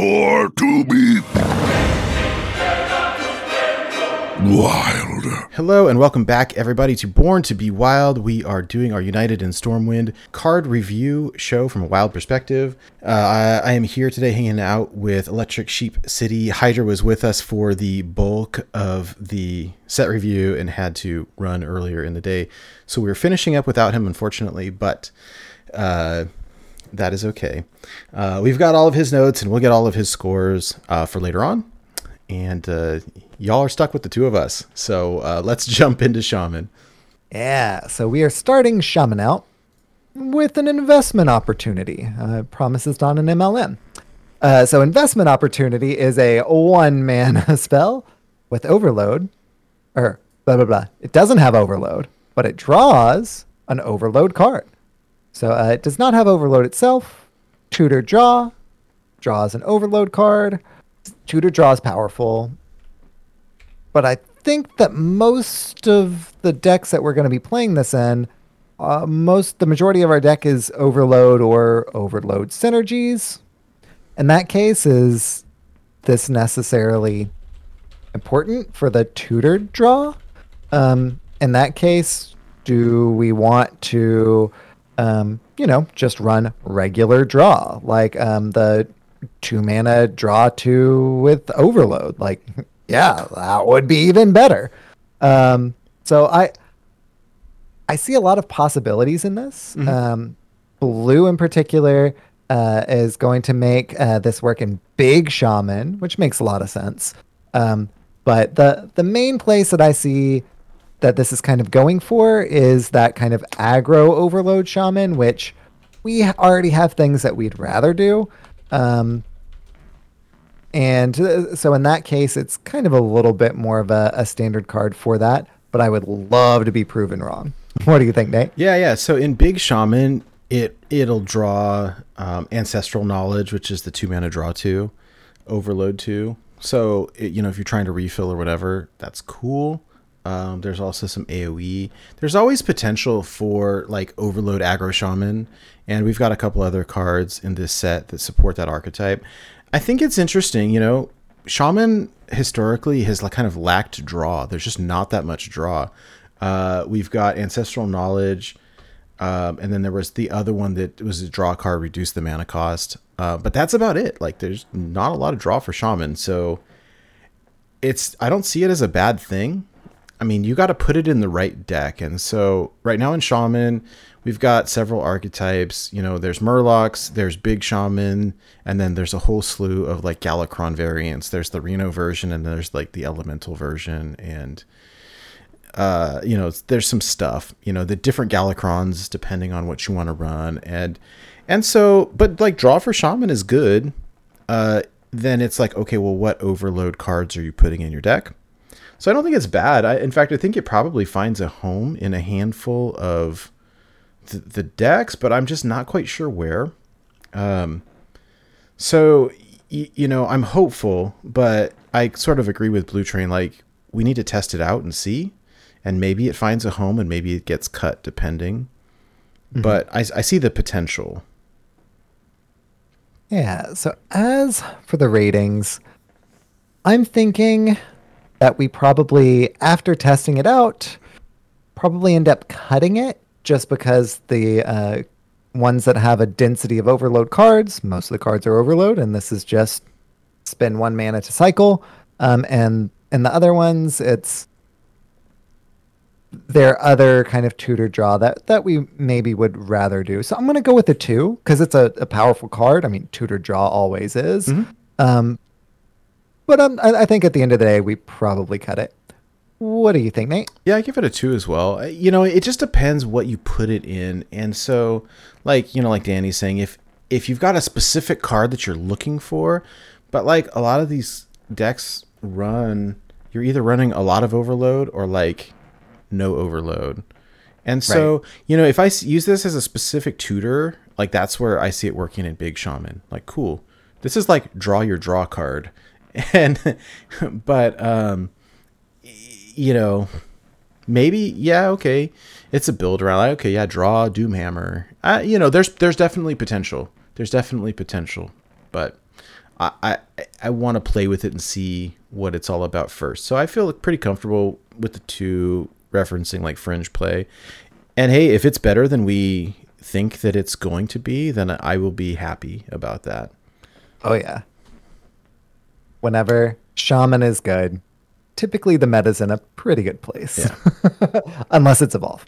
More to be wild. Hello and welcome back, everybody, to Born to Be Wild. We are doing our United in Stormwind card review show from a wild perspective. Uh, I, I am here today hanging out with Electric Sheep City. Hydra was with us for the bulk of the set review and had to run earlier in the day. So we were finishing up without him, unfortunately, but. Uh, that is okay. Uh, we've got all of his notes and we'll get all of his scores uh, for later on. And uh, y'all are stuck with the two of us. So uh, let's jump into Shaman. Yeah, so we are starting Shaman out with an investment opportunity. Uh, promises on an MLM. Uh, so investment opportunity is a one-man spell with overload, or blah blah blah. It doesn't have overload, but it draws an overload card. So uh, it does not have overload itself. Tutor draw draws an overload card. Tutor draw is powerful, but I think that most of the decks that we're going to be playing this in, uh, most the majority of our deck is overload or overload synergies. In that case, is this necessarily important for the tutor draw? Um, in that case, do we want to um, you know, just run regular draw, like um, the two mana draw two with overload. Like, yeah, that would be even better. Um, so I, I see a lot of possibilities in this. Mhm. Um, blue in particular uh, is going to make uh, this work in big shaman, which makes a lot of sense. Um, but the the main place that I see that this is kind of going for is that kind of aggro overload shaman, which we already have things that we'd rather do. Um, and uh, so in that case, it's kind of a little bit more of a, a standard card for that. But I would love to be proven wrong. What do you think, Nate? Yeah, yeah. So in Big Shaman, it it'll draw um, ancestral knowledge, which is the two mana draw two, overload two. So it, you know if you're trying to refill or whatever, that's cool. Um, there's also some AOE. There's always potential for like overload aggro shaman, and we've got a couple other cards in this set that support that archetype. I think it's interesting. You know, shaman historically has like kind of lacked draw. There's just not that much draw. Uh, we've got ancestral knowledge, um, and then there was the other one that was a draw card, reduce the mana cost. Uh, but that's about it. Like, there's not a lot of draw for shaman, so it's I don't see it as a bad thing. I mean, you got to put it in the right deck, and so right now in shaman, we've got several archetypes. You know, there's Murlocs, there's Big Shaman, and then there's a whole slew of like Galakrond variants. There's the Reno version, and there's like the Elemental version, and uh, you know, there's some stuff, you know, the different Galakronds depending on what you want to run. And, and so, but like draw for shaman is good. Uh, then it's like, okay, well, what overload cards are you putting in your deck? So I don't think it's bad. I, in fact, I think it probably finds a home in a handful of the, the decks, but I'm just not quite sure where. Um, so, y- you know, I'm hopeful, but I sort of agree with Blue Train. Like, we need to test it out and see and maybe it finds a home and maybe it gets cut depending but I, I see the potential Yeah. So as for the ratings, I'm thinking that we probably, after testing it out, probably end up cutting it just because the uh, ones that have a density of overload cards, most of the cards are overload, and this is just spend one mana to cycle. Um, and and the other ones, it's their other kind of tutor draw that that we maybe would rather do. So I'm gonna go with the two because it's a, a powerful card. I mean, tutor draw always is. Mhm. Um, but um, I, I think at the end of the day, we probably cut it. What do you think, Nate? yeah i give it a two as well. Uh, you know it just depends what you put it in. And so like you know like danny's saying if if you've got a specific card that you're looking for but like a lot of these decks run you're either running a lot of overload or like no overload. And so you know if I use this as a specific tutor like that's where i see it working in big shaman. Like cool. This is like draw your draw card and but um you know, maybe yeah, okay, it's a build around. Like, okay, yeah, draw Doomhammer. Uh, you know, there's there's definitely potential. There's definitely potential, but I I, I want to play with it and see what it's all about first. So I feel pretty comfortable with the two referencing like fringe play. And hey, if it's better than we think that it's going to be, then I will be happy about that. Oh yeah. Whenever shaman is good, typically the meta's in a pretty good place. Yeah. Unless it's evolve.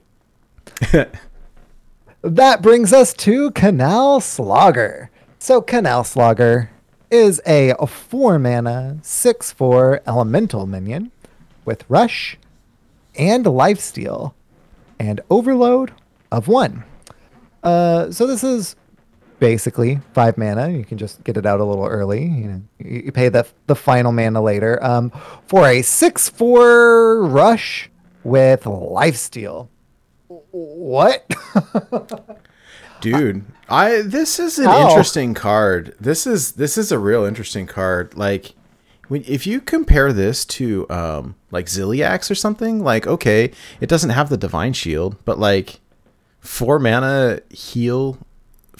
that brings us to Canal Slogger. So Canal Slogger is a 4 mana 6 4 elemental minion with rush and lifesteal and overload of 1. Uh, so this is basically five mana. You can just get it out a little early. You know, you pay the the final mana later. Um, for a six four rush with lifesteal. What? Dude, I this is an interesting card. This is this is a real interesting card. Like when if you compare this to um like Ziliax or something, like okay, it doesn't have the divine shield, but like four mana heal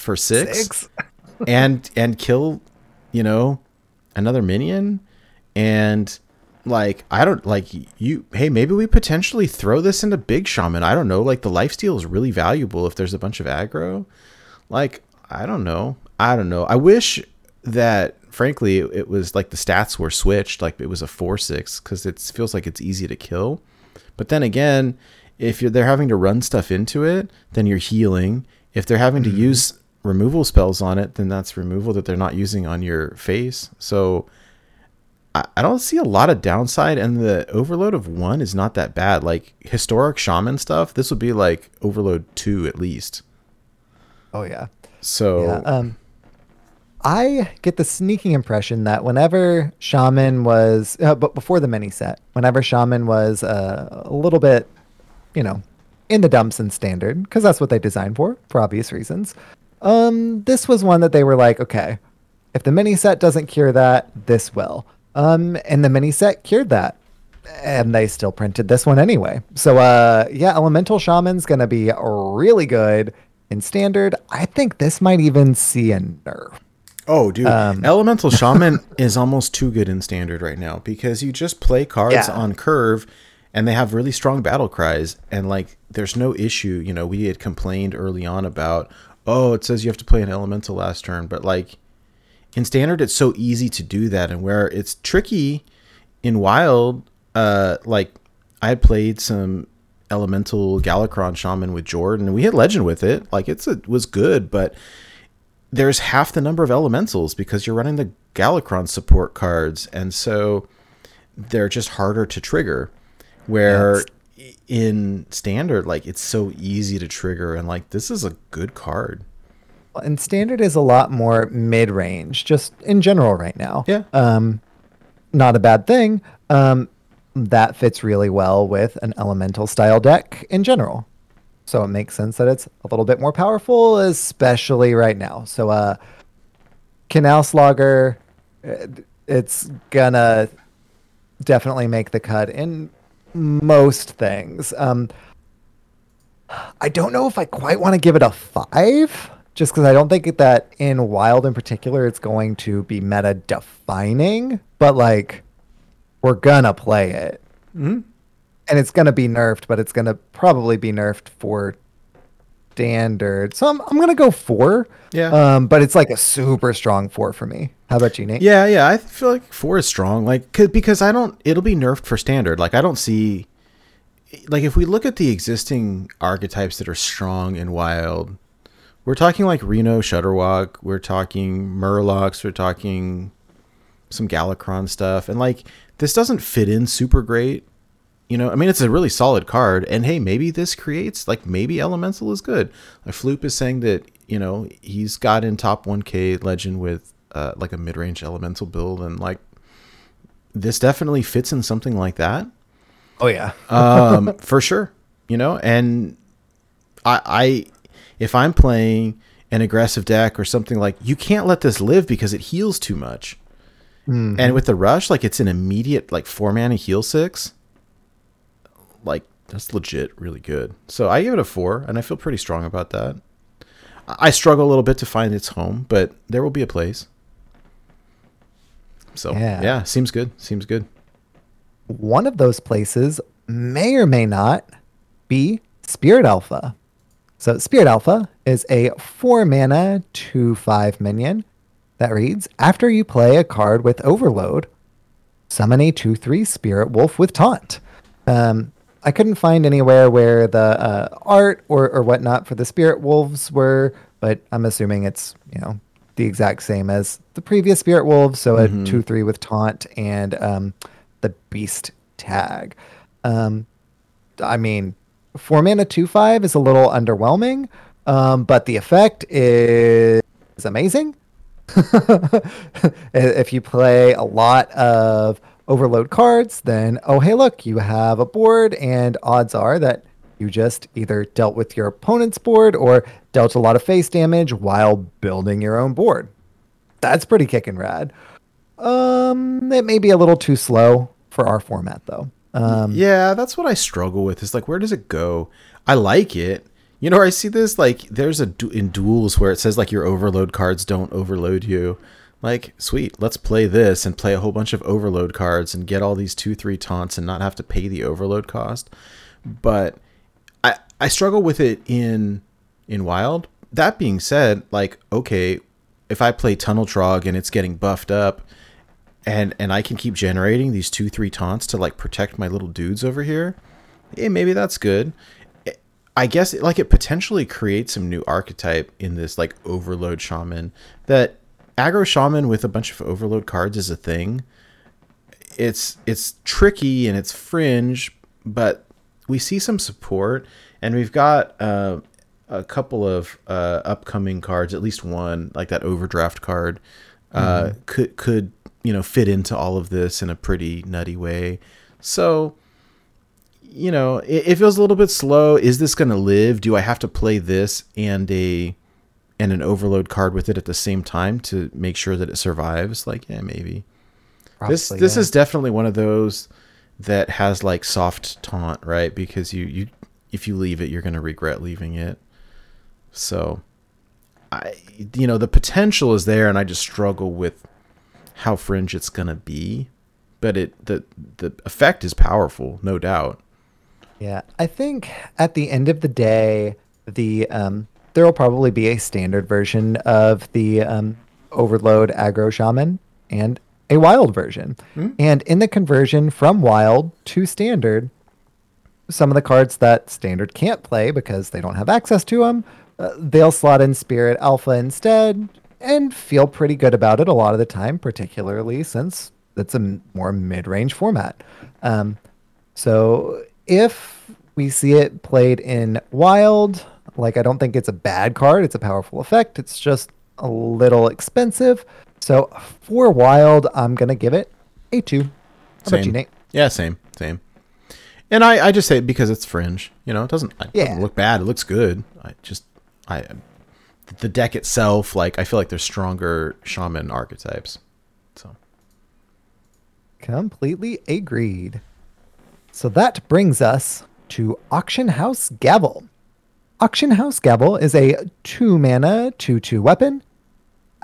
for six, Six? and and kill, you know, another minion and like I don't like you hey maybe we potentially throw this into big shaman. I don't know, like the lifesteal is really valuable if there's a bunch of aggro. Like I don't know. I don't know. I wish that frankly it, was like the stats were switched like it was a 4-6 cuz it feels like it's easy to kill. But then again, if you're they're having to run stuff into it, then you're healing. If they're having to mm-hmm. use removal spells on it, then that's removal that they're not using on your face. So I, I don't see a lot of downside, and the overload of one is not that bad. Like historic shaman stuff, this would be like overload two at least. Oh yeah. So Yeah. Um, I get the sneaking impression that whenever Shaman was, uh, but before the mini set, whenever Shaman was uh, a little bit, you know, in the dumps in standard, because that's what they designed for, for obvious reasons. Um, this was one that they were like, okay, if the mini set doesn't cure that, this will. Um, and the mini set cured that. And they still printed this one anyway. So, uh, yeah, Elemental Shaman's going to be really good in standard. I think this might even see a nerf. Oh, dude, Um, Elemental Shaman is almost too good in standard right now because you just play cards Yeah. on curve, and they have really strong battle cries, and like there's no issue. You know, we had complained early on about, oh, it says you have to play an Elemental last turn, but like in standard, it's so easy to do that, and where it's tricky in wild, uh, like I had played some Elemental Galakrond Shaman with Jordan, and we had Legend with it. Like it's it was good, but there's half the number of elementals because you're running the Galakrond support cards, and so they're just harder to trigger. Where i- in standard, like it's so easy to trigger, and like this is a good card. And standard is a lot more mid range, just in general right now. Yeah. Um, not a bad thing. Um, that fits really well with an elemental style deck in general. So it makes sense that it's a little bit more powerful, especially right now. So, uh, Canal Slogger, uh, it's gonna definitely make the cut in most things. Um, I don't know if I quite want to give it a five, just because I don't think that in Wild in particular it's going to be meta defining, but like we're gonna play it. Mm-hmm. And it's gonna be nerfed, but it's gonna probably be nerfed for standard. So I'm, I'm gonna go four. Yeah. Um, but it's like a super strong four for me. How about you, Nate? Yeah, yeah, I feel like four is strong. Like, 'cause- because I don't, it'll be nerfed for standard. Like, I don't see, like, if we look at the existing archetypes that are strong and wild, we're talking like Reno Shudderwock, we're talking Murlocs, we're talking some Galakrond stuff, and like, this doesn't fit in super great. You know, I mean, it's a really solid card, and hey, maybe this creates like maybe Elemental is good. Like Floop is saying that you know he's got in top 1K Legend with uh, like a mid-range Elemental build, and like this definitely fits in something like that Oh yeah. um, for sure. You know, and I, I, if I'm playing an aggressive deck or something like, you can't let this live because it heals too much. And with the rush, like it's an immediate like four mana heal six. Like that's legit really good. So I give it a four, and I feel pretty strong about that. I I struggle a little bit to find its home, but there will be a place. So Yeah. yeah, seems good. Seems good. One of those places may or may not be Spirit Alpha. So Spirit Alpha is a four mana two five minion that reads after you play a card with Overload, summon a two three Spirit Wolf with Taunt. Um, I couldn't find anywhere where the uh, art or, or whatnot for the Spirit Wolves were, but I'm assuming it's you know the exact same as the previous Spirit Wolves. So a two three with Taunt and um, the Beast tag. Um, I mean, four mana two five is a little underwhelming, um, but the effect is amazing. if you play a lot of overload cards, then oh hey look, you have a board, and odds are that you just either dealt with your opponent's board or dealt a lot of face damage while building your own board. That's pretty kicking rad. Um, it may be a little too slow for our format though. Um, Yeah, that's what I struggle with. Is like, where does it go? I like it. You know, I see this like there's a du- in duels where it says like your overload cards don't overload you. Like, sweet, let's play this and play a whole bunch of overload cards and get all these two three taunts and not have to pay the overload cost. But I struggle with it in in wild. That being said, like okay, if I play Tunnel Trog and it's getting buffed up, and and I can keep generating these two three taunts to like protect my little dudes over here, yeah, maybe that's good. I guess like it potentially creates some new archetype in this like overload shaman that aggro shaman with a bunch of overload cards is a thing. It's it's tricky and it's fringe, but we see some support and we've got uh, a couple of uh, upcoming cards, at least one like that overdraft card uh, could could you know fit into all of this in a pretty nutty way. So you know, it, it feels a little bit slow. Is this going to live? Do I have to play this and a and an overload card with it at the same time to make sure that it survives? Like, yeah, maybe. this this yeah. is definitely one of those that has like soft taunt, right? Because you you if you leave it, you're going to regret leaving it. So, I you know, the potential is there and I just struggle with how fringe it's going to be. But it the the effect is powerful, no doubt. Yeah, I think at the end of the day, the um, there will probably be a standard version of the um, Overload Aggro Shaman and a wild version. And in the conversion from wild to standard, some of the cards that standard can't play because they don't have access to them, uh, they'll slot in Spirit Alpha instead and feel pretty good about it a lot of the time, particularly since it's a m- more mid-range format. Um, so if we see it played in wild, like I don't think it's a bad card. It's a powerful effect. It's just a little expensive. So for wild, I'm gonna give it a two. How about you, Nate? Yeah, same, same. And I, I just say it because it's fringe. You know, it doesn't, it Yeah. doesn't look bad. It looks good. I just, I, the deck itself, like I feel like there's stronger shaman archetypes. So Completely agreed. So that brings us to Auction House Gavel. Auction House Gavel is a 2 mana 2 2 weapon.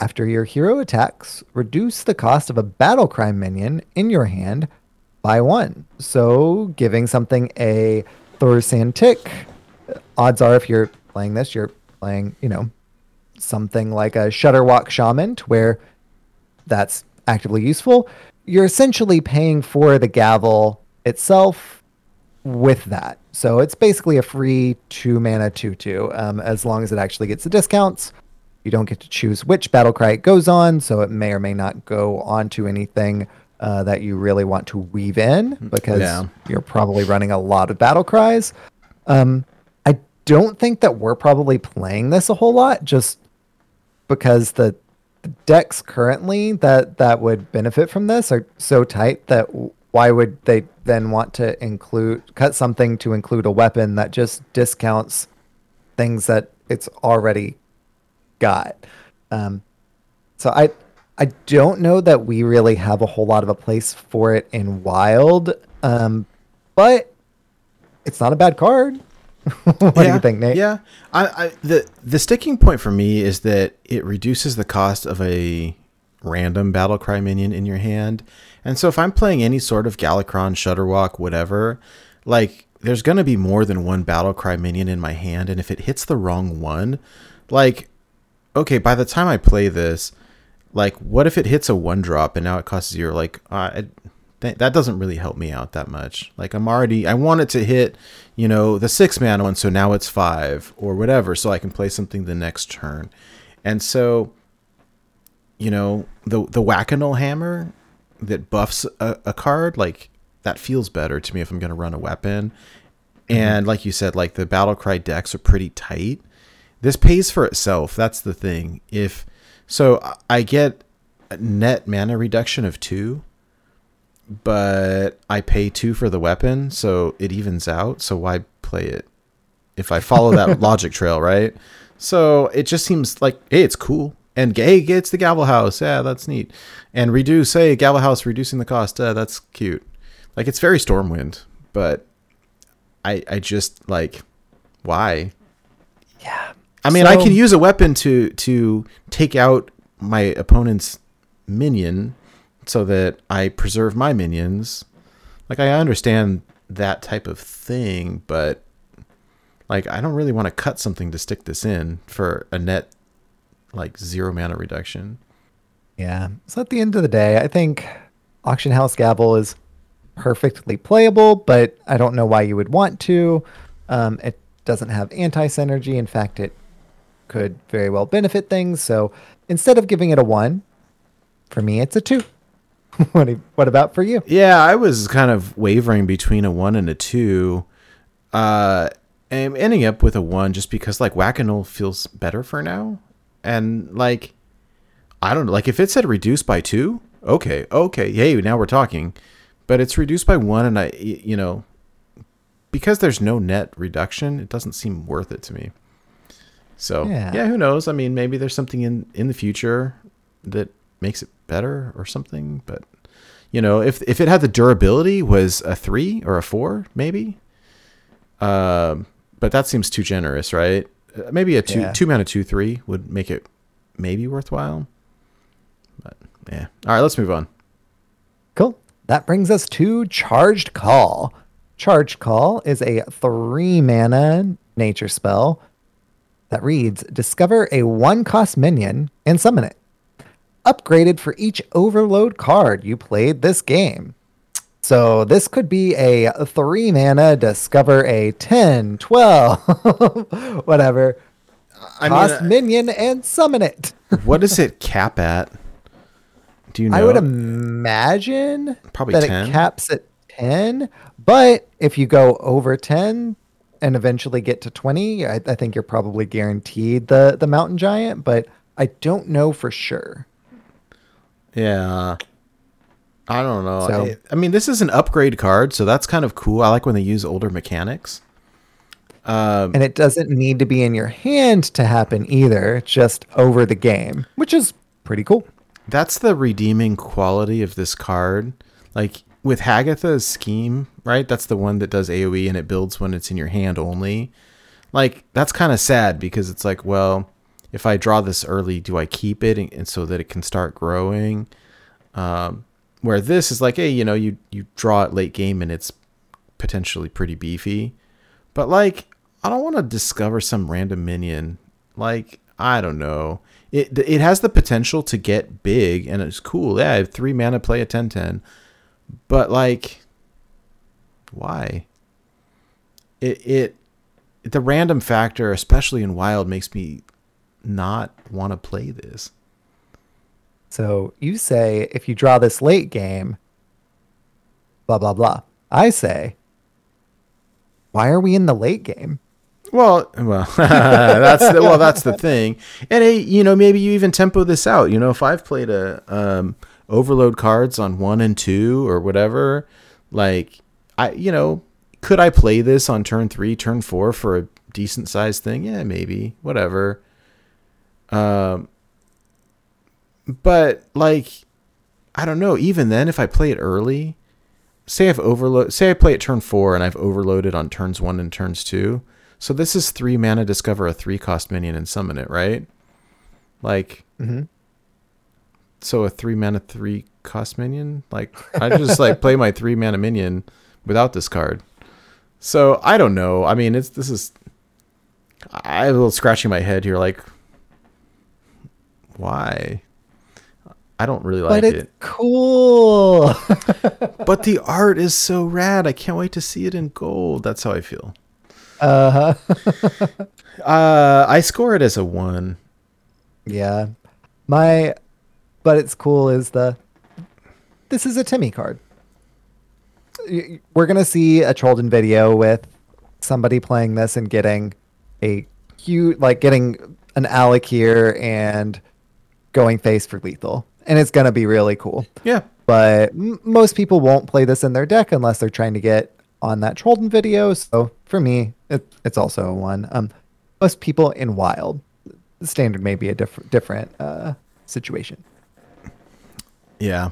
After your hero attacks, reduce the cost of a battle cry minion in your hand by 1. So giving something a Thaurissan tick. Odds are, if you're playing this, you're playing, you know, something like a Shudderwock Shaman, where that's actively useful. You're essentially paying for the gavel itself with that. So it's basically a free two mana 2 2, um, as long as it actually gets the discounts. You don't get to choose which battle cry it goes on, so it may or may not go on to anything uh, that you really want to weave in because Yeah. you're probably running a lot of battle cries. Um, I don't think that we're probably playing this a whole lot, just because the, the decks currently that that would benefit from this are so tight that why would they then want to include cut something to include a weapon that just discounts things that it's already got? Um, so I I don't know that we really have a whole lot of a place for it in wild, um, but it's not a bad card. what do you think, Nate? Yeah, I, I the the sticking point for me is that it reduces the cost of a random battle cry minion in your hand. And so if I'm playing any sort of Galakrond, Shudderwock, whatever, like there's gonna be more than one battle cry minion in my hand, and if it hits the wrong one, like okay, by the time I play this, like what if it hits a one drop and now it costs zero? Like uh, it, th- that doesn't really help me out that much. Like I'm already I want it to hit, you know, the six mana one, so now it's five or whatever, so I can play something the next turn. And so, you know, the the Whack-A-Gnoll hammer that buffs a, a card, like that feels better to me if I'm gonna run a weapon. And like you said, like the battle cry decks are pretty tight. This pays for itself. That's the thing. If so, I get a net mana reduction of two, but I pay two for the weapon, so it evens out. So why play it if I follow that logic trail, right? So it just seems like hey, it's cool. And hey, it's the Gavel House. Yeah, that's neat. And reduce, hey, Gavel House reducing the cost. Uh, that's cute. Like it's very Stormwind, but I I just like why? Yeah. I mean, I can use a weapon to to take out my opponent's minion so that I preserve my minions. Like I understand that type of thing, but like I don't really want to cut something to stick this in for a net like zero mana reduction. Yeah. So at the end of the day, I think Auction House Gavel is perfectly playable, but I don't know why you would want to. Um, it doesn't have anti synergy. In fact, it could very well benefit things. So instead of giving it a one, for me, it's a two. what, about for you? Yeah, I was kind of wavering between a one and a two. Uh, I'm ending up with a one just because like Whack-A-Gnoll feels better for now, and like I don't know, like if it said reduced by two, okay, okay, hey, now we're talking, but it's reduced by one, and I, you know, because there's no net reduction, it doesn't seem worth it to me. So Yeah. yeah, who knows? I mean, maybe there's something in in the future that makes it better or something, but you know, if if it had the durability was a three or a four, maybe. Um, but that seems too generous, right? Uh, Maybe a two Yeah. two mana two three would make it maybe worthwhile. But yeah, all right, let's move on. Cool. That brings us to Charged Call. Charged Call is a three mana nature spell that reads Discover a one cost minion and summon it. Upgraded for each overload card you played this game. So this could be a three mana discover a 10, 12, whatever. I cost mean, minion and summon it. what does it cap at? Do you know? I would imagine Probably that 10. it caps at 10, but if you go over 10 and eventually get to 20, I, I think you're probably guaranteed the, the mountain giant, but I don't know for sure. Yeah. I don't know. So- I, I mean, this is an upgrade card, so that's kind of cool. I like when they use older mechanics. Um, And it doesn't need to be in your hand to happen either, just over the game, which is pretty cool. that's the redeeming quality of this card. Like with Hagatha's scheme, right? That's the one that does AoE and it builds when it's in your hand only. Like that's kind of sad because it's like, well, if I draw this early, do I keep it and, and so that it can start growing? Um, where this is like, hey, you know, you you draw it late game and it's potentially pretty beefy, but like I don't want to discover some random minion. Like I don't know. It it has the potential to get big and it's cool. Yeah, I have three mana play a 10-10. But like why? It it the random factor, especially in wild, makes me not want to play this. So you say if you draw this late game, blah, blah, blah. I say, why are we in the late game? Well, well, that's the, well, that's the thing. And hey, you know, maybe you even tempo this out. You know, if I've played a um, overload cards on one and two or whatever, like I, you know, could I play this on turn three, turn four for a decent sized thing? Yeah, maybe, whatever. Um, but like, I don't know. Even then, if I play it early, say I've overload, say I play it turn four and I've overloaded on turns one and turns two. So this is three mana, discover a three cost minion and summon it, right? Like, Mhm. So a three mana three cost minion. Like I just like play my three mana minion without this card. So I don't know. I mean, it's this is. I have a little scratching my head here. Like, why? I don't really like but it's it. cool. But the art is so rad. I can't wait to see it in gold. That's how I feel. uh huh. Uh, I score it as a one. Yeah. My but it's cool is the this is a Timmy card. We're going to see a Cholden video with somebody playing this and getting a cute like getting an Al'Akir and going face for lethal. And it's going to be really cool. Yeah. But m- most people won't play this in their deck unless they're trying to get on that Cholden video. So for me, it, it's also a one. Um, most people in Wild, standard may be a different different uh, situation. Yeah.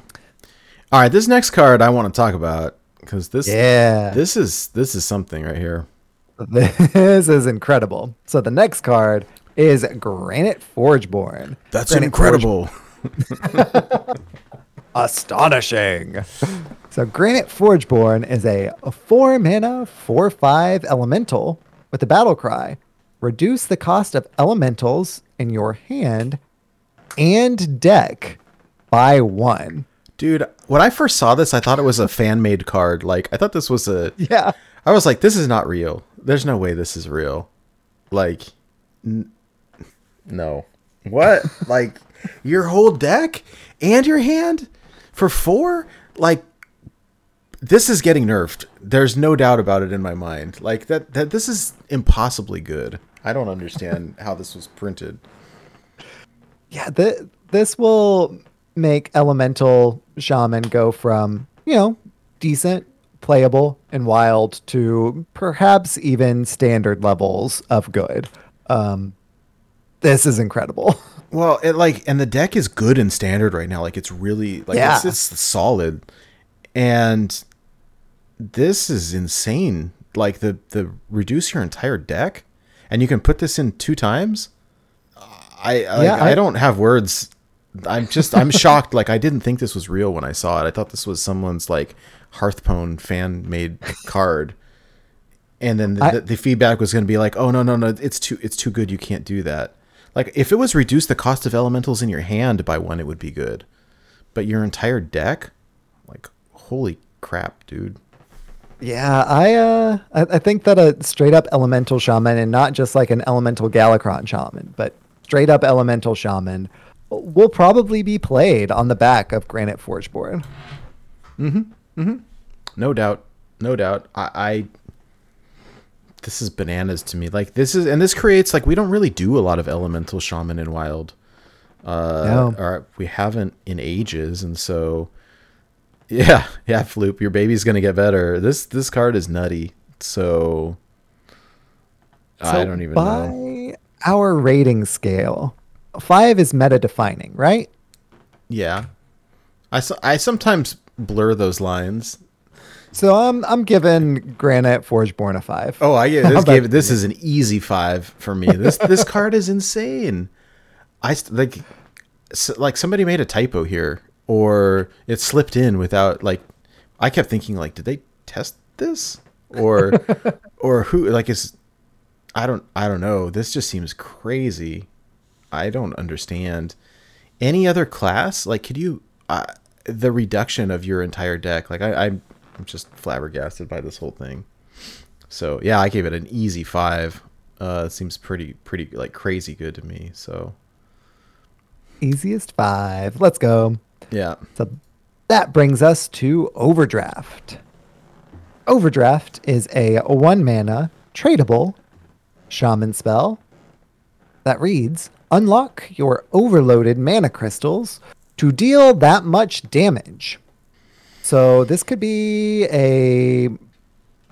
All right. This next card I want to talk about because this Yeah, this is this is something right here. this is incredible. So the next card is Granite Forgeborn. That's Granite incredible. astonishing. So Granite Forgeborn is a, a four mana, four five elemental with a battle cry. Reduce the cost of elementals in your hand and deck by one. Dude, when I first saw this, I thought it was a fan made card. Like I thought this was a Yeah. I was like, this is not real. There's no way this is real. Like, n- no. What? like, your whole deck and your hand for four? Like, this is getting nerfed. There's no doubt about it in my mind. Like that. That this is impossibly good. I don't understand how this was printed. Yeah, th- this will make Elemental Shaman go from, you know, decent, playable, and wild to perhaps even standard levels of good. Um, this is incredible. Well, it like and the deck is good in standard right now. Like it's really like it's, Yeah. it's solid, and this is insane. Like the the reduce your entire deck, and you can put this in two times. I I, Yeah, I, I- don't have words. I'm just I'm shocked. Like I didn't think this was real when I saw it. I thought this was someone's like Hearthpwn fan made card. And then the, I- the, the feedback was going to be like, "Oh no, no, no! It's too, it's too good. You can't do that." Like if it was reduce the cost of elementals in your hand by one, it would be good. But your entire deck, like, holy crap, dude! Yeah, I uh I, I think that a straight up elemental shaman and not just like an elemental Galakrond shaman, but straight up elemental shaman will probably be played on the back of Granite Forgeborn. Mhm. Mm-hmm. No doubt, no doubt. I, I this is bananas to me. Like this is, and this creates like we don't really do a lot of elemental shaman in wild. Uh, No. or we haven't in ages, and so yeah, yeah, Floop, your baby's gonna get better. This this card is nutty. So, I don't even by know. our rating scale, five is meta defining, right? Yeah, I so- I sometimes blur those lines. So I'm I'm giving Granite Forgeborn a five. Oh, I How this gave it. This is an easy five for me. This this card is insane. I like s like somebody made a typo here, or it slipped in without like. I kept thinking like, did they test this, or or who? Like, is I don't I don't know. This just seems crazy. I don't understand. Any other class? Like, could you uh, the reduction of your entire deck? Like, I, I'm I'm just flabbergasted by this whole thing. So yeah, I gave it an easy five. Uh, it seems pretty pretty like crazy good to me. So Easiest five. Let's go. yeah, So that brings us to Overdraft. Overdraft is a one mana tradable shaman spell that reads Unlock your overloaded mana crystals to deal that much damage. So this could be a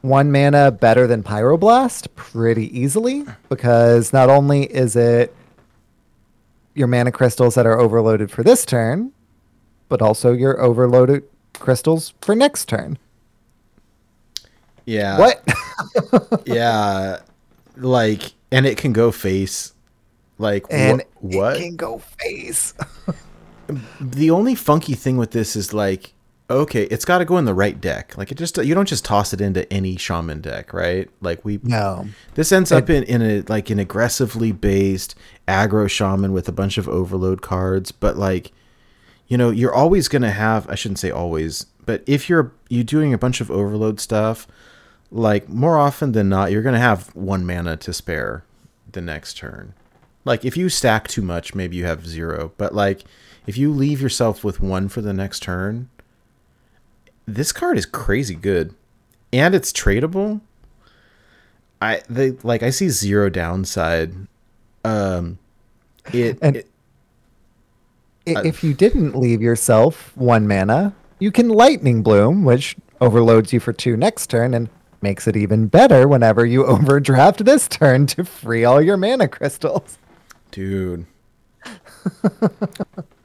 one mana better than Pyroblast pretty easily because not only is it your mana crystals that are overloaded for this turn, but also your overloaded crystals for next turn. yeah. what? yeah, like, and it can go face. Like and wh- what? it can go face. the only funky thing with this is like okay it's got to go in the right deck like it just you don't just toss it into any shaman deck right like we No. this ends up in, in a like an aggressively based aggro shaman with a bunch of overload cards but like you know you're always going to have i shouldn't say always but if you're you're doing a bunch of overload stuff like more often than not you're going to have one mana to spare the next turn like if you stack too much maybe you have zero. But like if you leave yourself with one for the next turn this card is crazy good. And it's tradable. I they like i see zero downside. Um it, And- it if you didn't leave yourself one mana, you can Lightning Bloom, which overloads you for two next turn and makes it even better whenever you overdraft this turn to free all your mana crystals. Dude.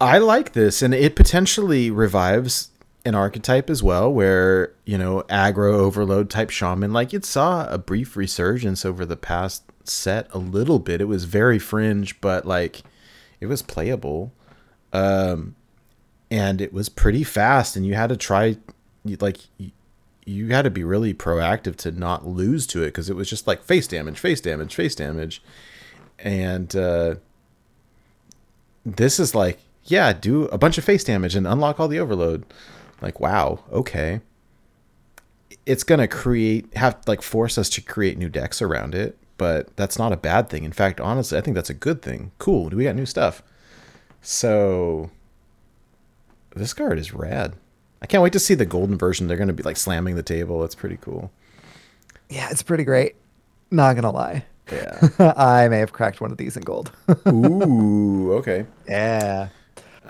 I like this, and it potentially revives an archetype as well, where, you know, aggro overload type shaman, like it saw a brief resurgence over the past set a little bit. It was very fringe, but like it was playable. Um, and it was pretty fast, and you had to try, like, you, had to be really proactive to not lose to it because it was just like face damage, face damage, face damage and uh, this is like yeah do a bunch of face damage and unlock all the overload. Like wow okay. It's gonna create have like force us to create new decks around it but that's not a bad thing. In fact honestly i think that's a good thing. Cool do we got new stuff. So this card is rad. I can't wait to see the golden version. They're gonna be like slamming the table. It's pretty cool. Yeah, it's pretty great. Not gonna lie. Yeah I may have cracked one of these in gold. ooh okay yeah.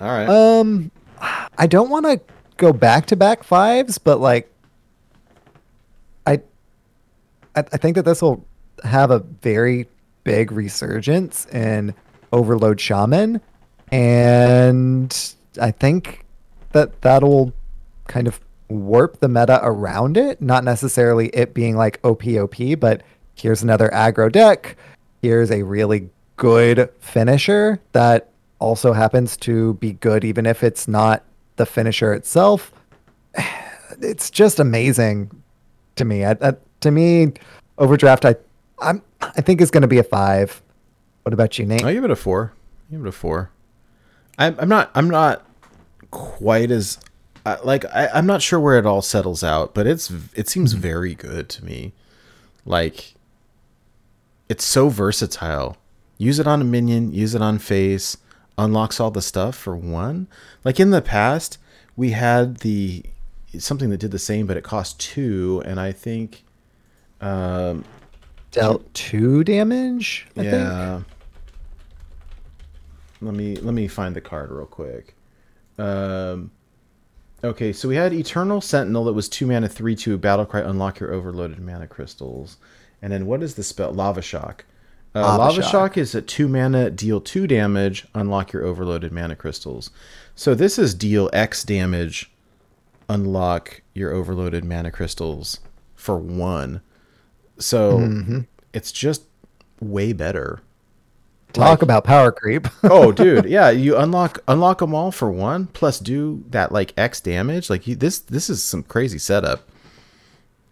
all right Um, I don't want to go back to back fives, but like, I, I, I think that this will have a very big resurgence in Overload Shaman, and I think that that'll kind of warp the meta around it. Not necessarily it being like OP OP, but here's another aggro deck. Here's a really good finisher that also happens to be good, even if it's not the finisher itself. It's just amazing to me. I, I, to me, overdraft, I, I'm, I think is going to be a five. What about you, Nate? I give it a four. I give it a four. I'm I'm not I'm not quite as uh, like I, I'm not sure where it all settles out, but it's it seems very good to me. Like it's so versatile. Use it on a minion, use it on face, unlocks all the stuff for one. Like in the past, we had the something that did the same, but it cost two, and I think um, Dealt two damage. I think. yeah. Let me let me find the card real quick. Um, okay, so we had Eternal Sentinel that was two mana, three two battle cry, unlock your overloaded mana crystals, and then what is the spell? Lava Shock. Uh, Lava Lava, Shock. Shock. is a two mana, deal two damage, unlock your overloaded mana crystals. So this is deal X damage, unlock your overloaded mana crystals for one. So Mm-hmm. it's just way better. Talk about power creep. oh, dude, yeah, you unlock unlock them all for one, plus do that like X damage. Like you, this, this is some crazy setup.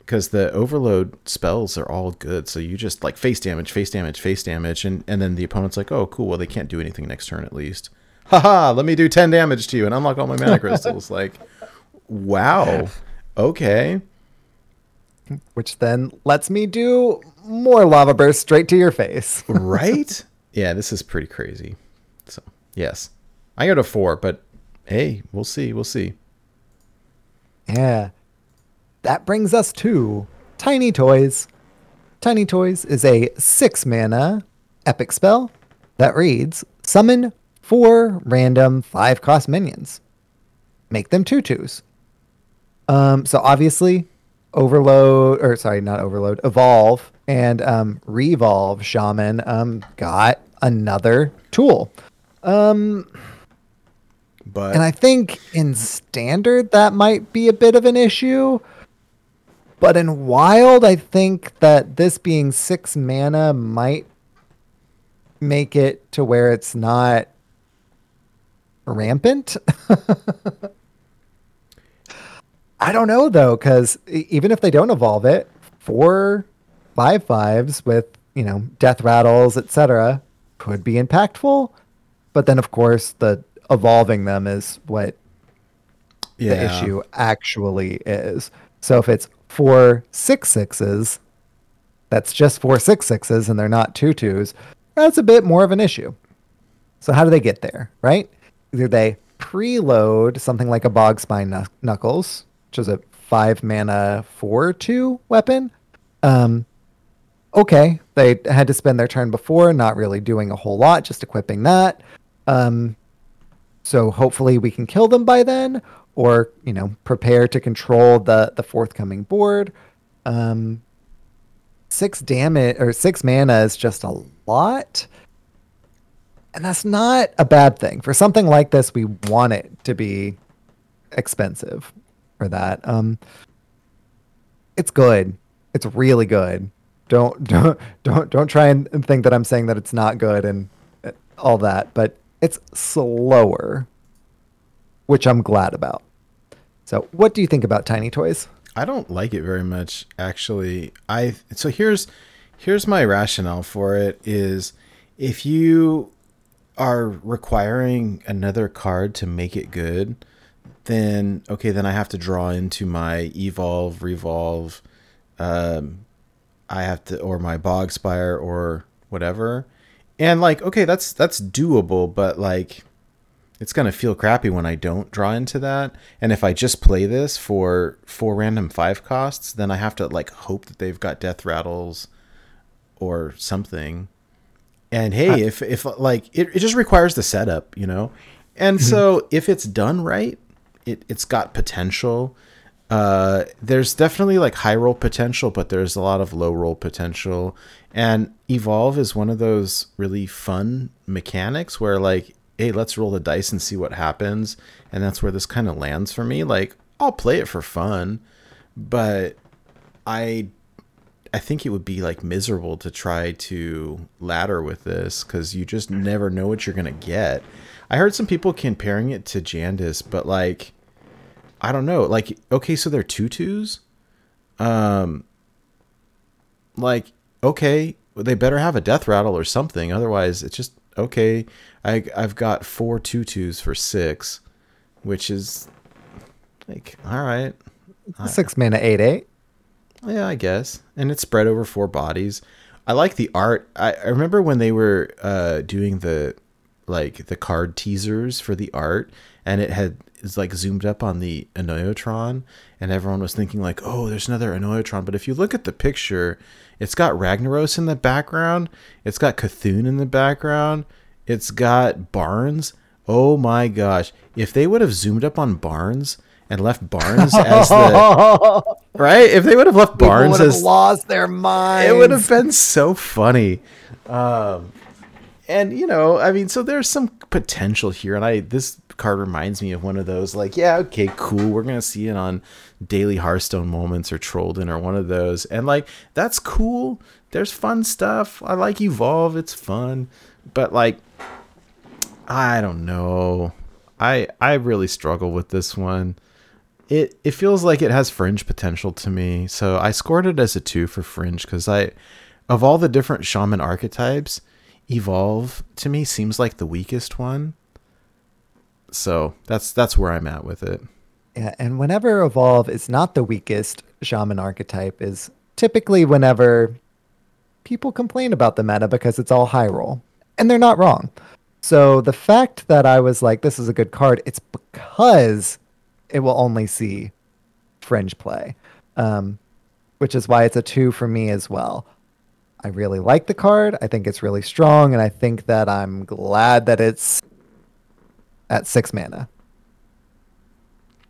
Because the overload spells are all good, so you just like face damage, face damage, face damage, and and then the opponent's like, oh, cool, well they can't do anything next turn at least. Haha, let me do ten damage to you and unlock all my mana crystals. like, wow, okay, which then lets me do more lava bursts straight to your face. right? yeah, this is pretty crazy. So yes, I go to four, but hey, we'll see, we'll see. Yeah. That brings us to Tiny Toys. Tiny Toys is a six mana epic spell that reads Summon four random five cost minions. Make them two twos. Um, so obviously, Overload, or sorry, not Overload, Evolve and um, Revolve Shaman um, got another tool. But And I think in standard that might be a bit of an issue. But in wild, I think that this being six mana might make it to where it's not rampant. I don't know though, because even if they don't evolve it, four five fives with you know death rattles, etc., could be impactful. But then, of course, the evolving them is what Yeah. the issue actually is. So if it's four six sixes, that's just four six sixes, and they're not two twos. That's a bit more of an issue. So how do they get there, right? Either they preload something like a bog spine knuckles, which is a five mana four two weapon. Um, okay, they had to spend their turn before, not really doing a whole lot, just equipping that. Um, so hopefully we can kill them by then, or you know, prepare to control the the forthcoming board. Um, six damage or six mana is just a lot, and that's not a bad thing for something like this. We want it to be expensive for that. Um, it's good. It's really good. Don't don't don't don't try and think that I'm saying that it's not good and uh, all that, but it's slower, which I'm glad about. So, what do you think about Tiny Toys? I don't like it very much actually. I so here's here's my rationale for it is if you are requiring another card to make it good, then okay, then I have to draw into my evolve, revolve, um, I have to or my Bogspine or whatever. And like, okay, that's that's doable, but like it's gonna feel crappy when I don't draw into that. And if I just play this for four random five costs, then I have to like hope that they've got death rattles or something. And hey, if if like it, it just requires the setup, you know? And mm-hmm. so if it's done right, it, it's got potential. Uh, there's definitely like high roll potential, but there's a lot of low roll potential. And evolve is one of those really fun mechanics where like, hey, let's roll the dice and see what happens. And that's where this kind of lands for me. Like, I'll play it for fun, but I I think it would be like miserable to try to ladder with this because you just never know what you're gonna get. I heard some people comparing it to Jandice, but like, I don't know. Like, okay, so they're tutus. Um, like, okay, they better have a death rattle or something. Otherwise, it's just okay. I I've got four tutus for six, which is like all right. Six mana, eight eight. Yeah, I guess. And it's spread over four bodies. I like the art. I, I remember when they were uh, doing the like the card teasers for the art, and it had is like zoomed up on the Annoy-o-Tron, and everyone was thinking like, "Oh, there's another Annoy-o-Tron." But if you look at the picture, it's got Ragnaros in the background. It's got Cthulhu in the background. It's got Barnes. Oh my gosh! If they would have zoomed up on Barnes and left Barnes as the right, if they would have left Barnes would have as lost their mind, it would have been so funny. Um, and you know, I mean, so there's some potential here, and I this card reminds me of one of those like, yeah, okay, cool, we're gonna see it on Daily Hearthstone Moments or Trolden or one of those, and like that's cool. There's fun stuff. I like Evolve. It's fun, but like, I don't know. I I really struggle with this one. It it feels like it has fringe potential to me, so I scored it as a two for fringe because I, of all the different shaman archetypes, evolve to me seems like the weakest one. So that's that's where I'm at with it. Yeah, and whenever evolve is not the weakest shaman archetype is typically whenever people complain about the meta because it's all high roll. And they're not wrong. So the fact that I was like, this is a good card, it's because it will only see fringe play. Um, which is why it's a two for me as well. I really like the card. I think it's really strong, and I think that I'm glad that it's at six mana.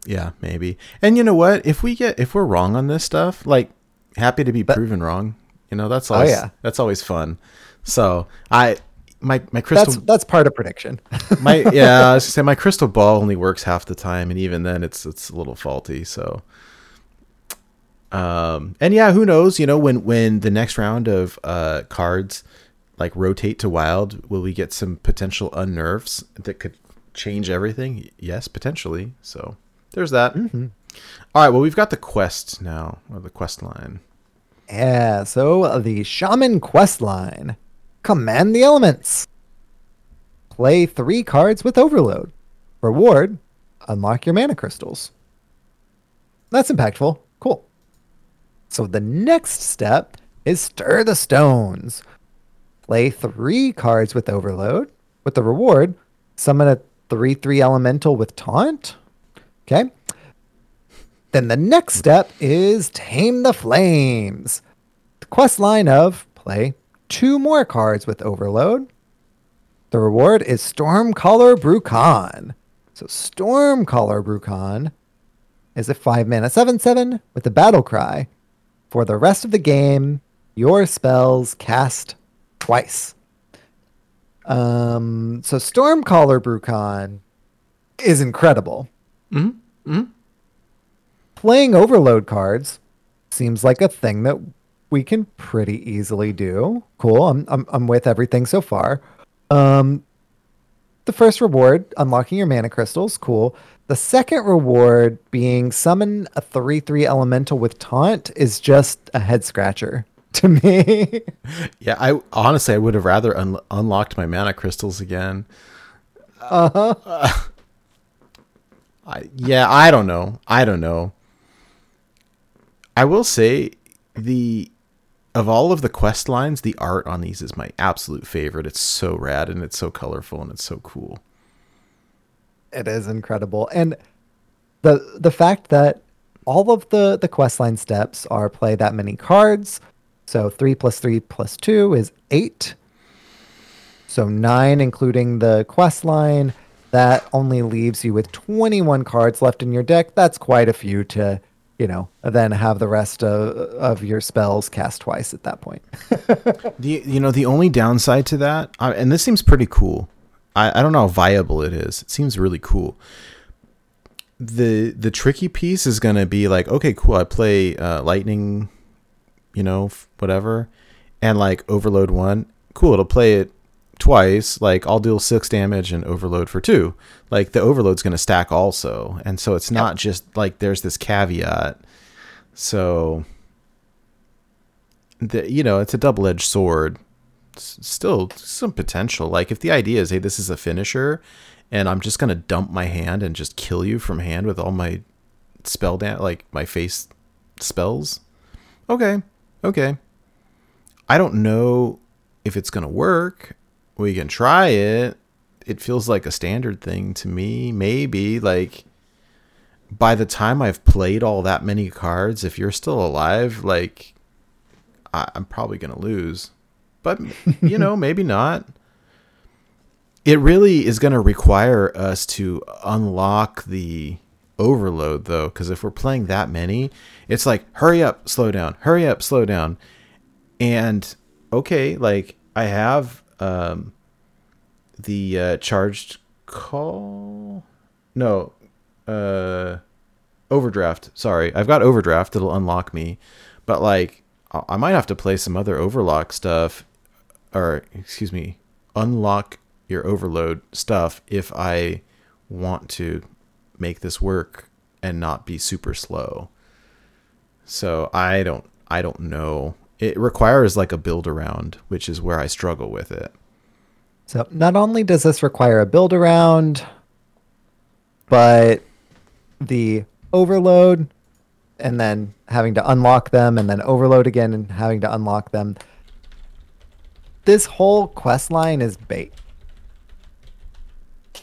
Yeah, maybe. And you know what? If we get if we're wrong on this stuff, like happy to be proven wrong. You know, that's always yeah. that's always fun. So I my my crystal That's that's part of prediction. my yeah, I was gonna say my crystal ball only works half the time, and even then, it's it's a little faulty. So, um, and yeah, who knows? You know, when when the next round of uh cards like rotate to wild, will we get some potential unnerves that could change everything? Yes, potentially. So there's that. Mm-hmm. All right. Well, we've got the quest now, or the quest line. Yeah, so uh, the Shaman quest line. Command the elements. Play three cards with Overload. Reward, unlock your mana crystals. That's impactful. Cool. So the next step is Stir the Stones. Play three cards with Overload. With the reward, summon a 3 3 elemental with Taunt. Okay. Then the next step is Tame the Flames. The quest line of play two more cards with Overload. The reward is Stormcaller Bru'kan. So Stormcaller Bru'kan is a 5 mana 7 7 with a battle cry. For the rest of the game, your spells cast twice. Um, so Stormcaller Bru'kan is incredible. Playing Overload cards seems like a thing that we can pretty easily do. Cool. I'm I'm I'm with everything so far. Um the first reward, unlocking your mana crystals, cool. The second reward being summon a 3-3 elemental with taunt is just a head scratcher to me. Yeah, I honestly I would have rather un- unlocked my mana crystals again. uh-huh. I yeah, I don't know. I don't know. I will say the of all of the quest lines, the art on these is my absolute favorite. It's so rad and it's so colorful and it's so cool. It is incredible. And the the fact that all of the the quest line steps are play that many cards. So three plus three plus two is eight. So nine, including the quest line. That only leaves you with 21 cards left in your deck. That's quite a few to, you know, then have the rest of, of your spells cast twice at that point. The you know the only downside to that, and this seems pretty cool. I, I don't know how viable it is. It seems really cool. the The tricky piece is gonna be like, okay, cool. I play uh, lightning, you know, whatever, and like overload one. Cool. It'll play it twice. Like I'll deal six damage and overload for two. Like the overload's gonna stack also, and so it's not just like there's this caveat. So the, you know, it's a double edged sword. S- Still some potential. Like if the idea is, hey, this is a finisher, and I'm just gonna dump my hand and just kill you from hand with all my spell down, like my face spells. Okay, okay. I don't know if it's gonna work. We can try it. It feels like a standard thing to me. Maybe like by the time I've played all that many cards, if you're still alive, like I, I'm probably gonna lose. But you know, maybe not. It really is gonna require us to unlock the overload though, because if we're playing that many, it's like hurry up, slow down, hurry up, slow down. And okay, like I have um the uh, charged call. No, uh overdraft sorry i've got overdraft that'll unlock me but like i I might have to play some other overlock stuff or excuse me unlock your overload stuff if i want to make this work and not be super slow so i don't i don't know it requires like a build around which is where i struggle with it So not only does this require a build around, but the overload and then having to unlock them and then overload again and having to unlock them. This whole quest line is bait.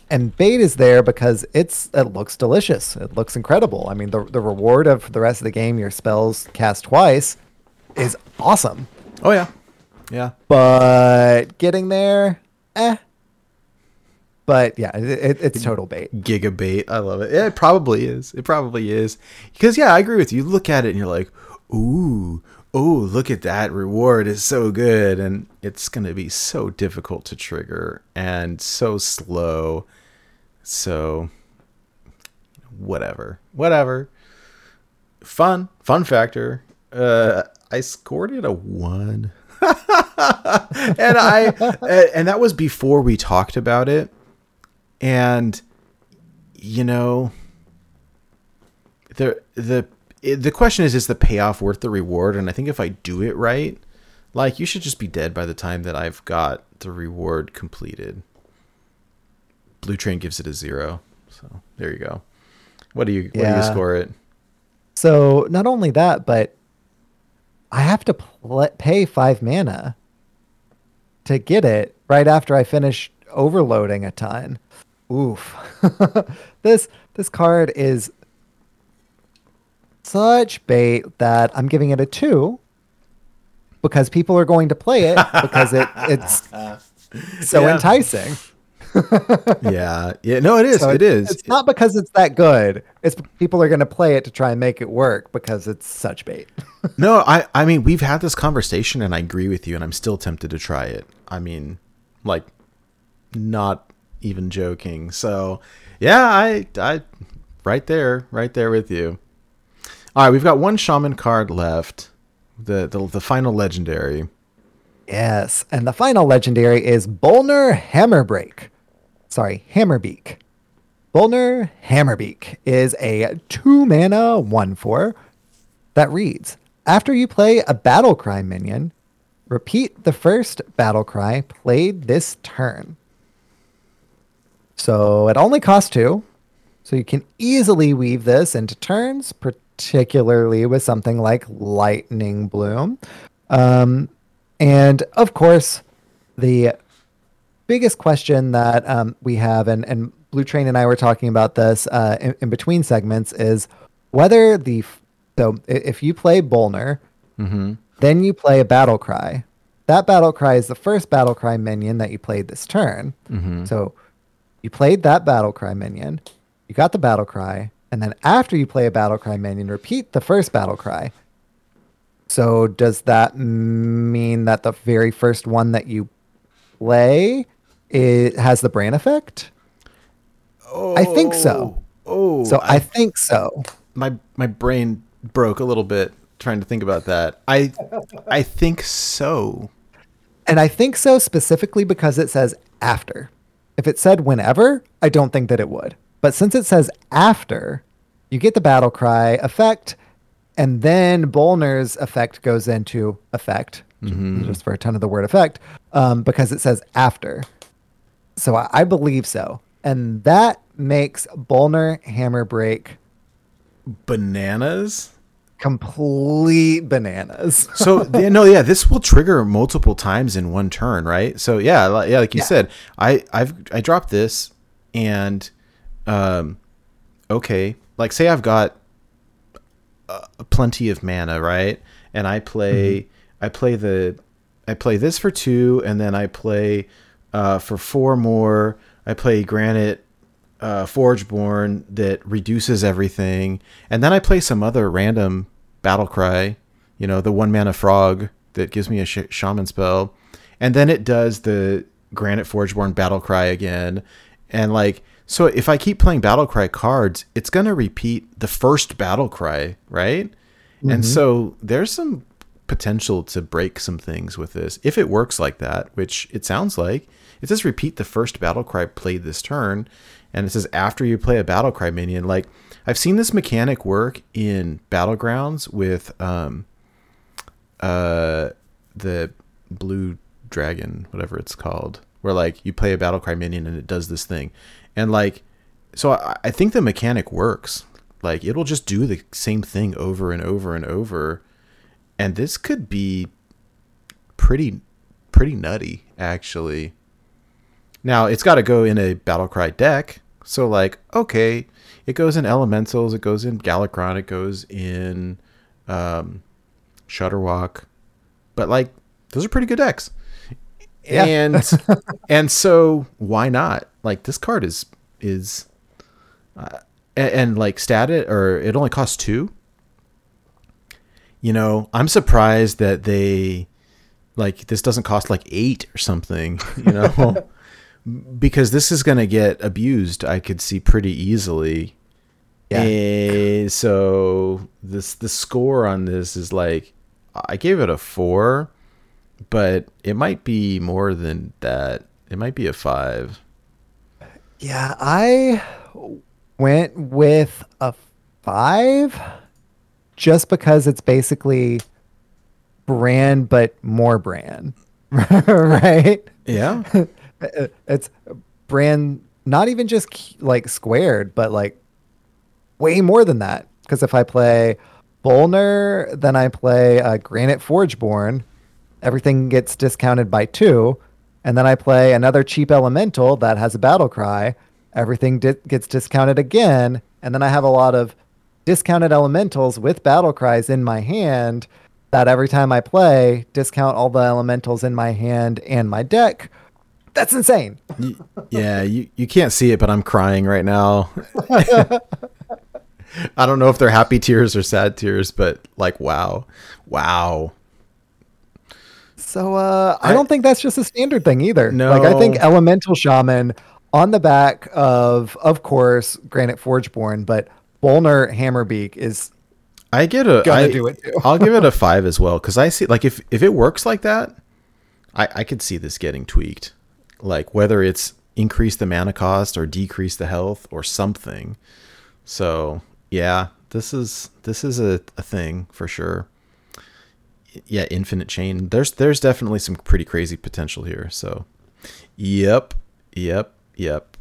And bait is there because it's it looks delicious. It looks incredible. I mean the the reward of the rest of the game, your spells cast twice, is awesome. oh yeah yeah But getting there, eh. But yeah, it, it, it's total bait. gigabait. I love it. Yeah, it probably is. It probably is. Because yeah, I agree with you. You look at it and you're like, ooh, ooh, look at that reward is so good, and it's gonna be so difficult to trigger and so slow. So whatever, whatever. Fun, fun factor. Uh, I scored it a one. and I and that was before we talked about it and you know the the the question is is the payoff worth the reward? And i think if i do it right like you should just be dead by the time that i've got the reward completed. Blue train gives it a zero. So there you go. What do you what do you score it? So not only that, but I have to pl- pay five mana to get it right after I finish overloading a ton. Oof. this this card is such bait that I'm giving it a two because people are going to play it because it it's so Yeah. enticing. yeah yeah no it is So it is It's not because it's that good. It's people are going to play it to try and make it work because it's such bait. No, I I mean we've had this conversation and I agree with you and I'm still tempted to try it. I mean, like not even joking. So, yeah, I I right there, right there with you. All right, we've got one shaman card left. The the, the final legendary. Yes, and the final legendary is Bolner Hammerbreak. Sorry, Hammerbeak. Bolner Hammerbeak is a two mana one four that reads: After you play a battle cry minion, repeat the first battle cry played this turn. So it only costs two, so you can easily weave this into turns, particularly with something like Lightning Bloom. Um, and of course, the biggest question that um, we have, and, and Blue Train and I were talking about this uh, in, in between segments, is whether the so if you play Bolner, then you play a battle cry. That battle cry is the first battle cry minion that you played this turn. So you played that battle cry minion, you got the battle cry, and then after you play a battle cry minion, repeat the first battle cry. So does that mean that the very first one that you play it has the brain effect? Oh, I think so. Oh, oh. So I think so. my my brain broke a little bit trying to think about that. I I think so. And I think so specifically because it says after. If it said whenever, I don't think that it would. But since it says after, you get the battle cry effect, and then Bolner's effect goes into effect, just for a ton of the word effect, um, because it says after. So I, I believe so. And that makes Bolner Hammer Break Bananas? complete bananas. so yeah, no yeah this will trigger multiple times in one turn right so yeah like, yeah like you Yeah. said i i've i dropped this and um okay like say i've got uh, plenty of mana right? And i play i play the i play this for two and then i play uh for four more. I play granite uh, Forgeborn that reduces everything, and then I play some other random battle cry, you know, the one mana frog that gives me a sh- shaman spell, and then it does the Granite Forgeborn battle cry again, and like so if I keep playing battle cry cards, it's gonna repeat the first battle cry, right? And so there's some potential to break some things with this if it works like that, which it sounds like. It says repeat the first battle cry played this turn, and it says after you play a battle cry minion. Like I've seen this mechanic work in battlegrounds with um uh the blue dragon, whatever it's called, where like you play a battle cry minion and it does this thing, and like so I, I think the mechanic works. Like it'll just do the same thing over and over and over, and this could be pretty pretty nutty actually. Now it's got to go in a battlecry deck, so like okay, it goes in elementals, it goes in Galakrond, it goes in um, Shudderwock, but like those are pretty good decks. Yeah. And and so why not? Like this card is is uh, and, and like stat it or it only costs two. You know, I'm surprised that they like this doesn't cost like eight or something. You know, because this is gonna get abused. I could see pretty easily. Yeah. Eh, so this the score on this is like I gave it a four, but it might be more than that. It might be a five. Yeah, I went with a five just because it's basically Brann but more Brann. right? Yeah. It's Brann not even just like squared, but like way more than that. Because if I play Bolner, then I play uh, Granite Forgeborn, everything gets discounted by two. And then I play another cheap elemental that has a battle cry, everything di- gets discounted again. And then I have a lot of discounted elementals with battle cries in my hand that every time I play, discount all the elementals in my hand and my deck. That's insane. Yeah, you, you can't see it, but I'm crying right now. I don't know if they're happy tears or sad tears, but like, wow. Wow. So uh, I, I- don't think that's just a standard thing either. No, Like I think Elemental Shaman on the back of, of course, Granite Forgeborn, but Bolner Hammerbeak is I get a. Gonna I- do it too. I'll give it a five as well because I see like if if it works like that, I I could see this getting tweaked, like whether it's increase the mana cost or decrease the health or something. So yeah, this is this is a, a thing for sure. Yeah, infinite chain. There's there's definitely some pretty crazy potential here. So, yep, yep, yep.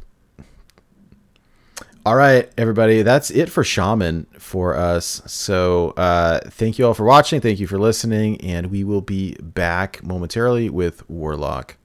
All right, everybody, that's it for Shaman for us. So, uh, thank you all for watching. Thank you for listening, and we will be back momentarily with Warlock.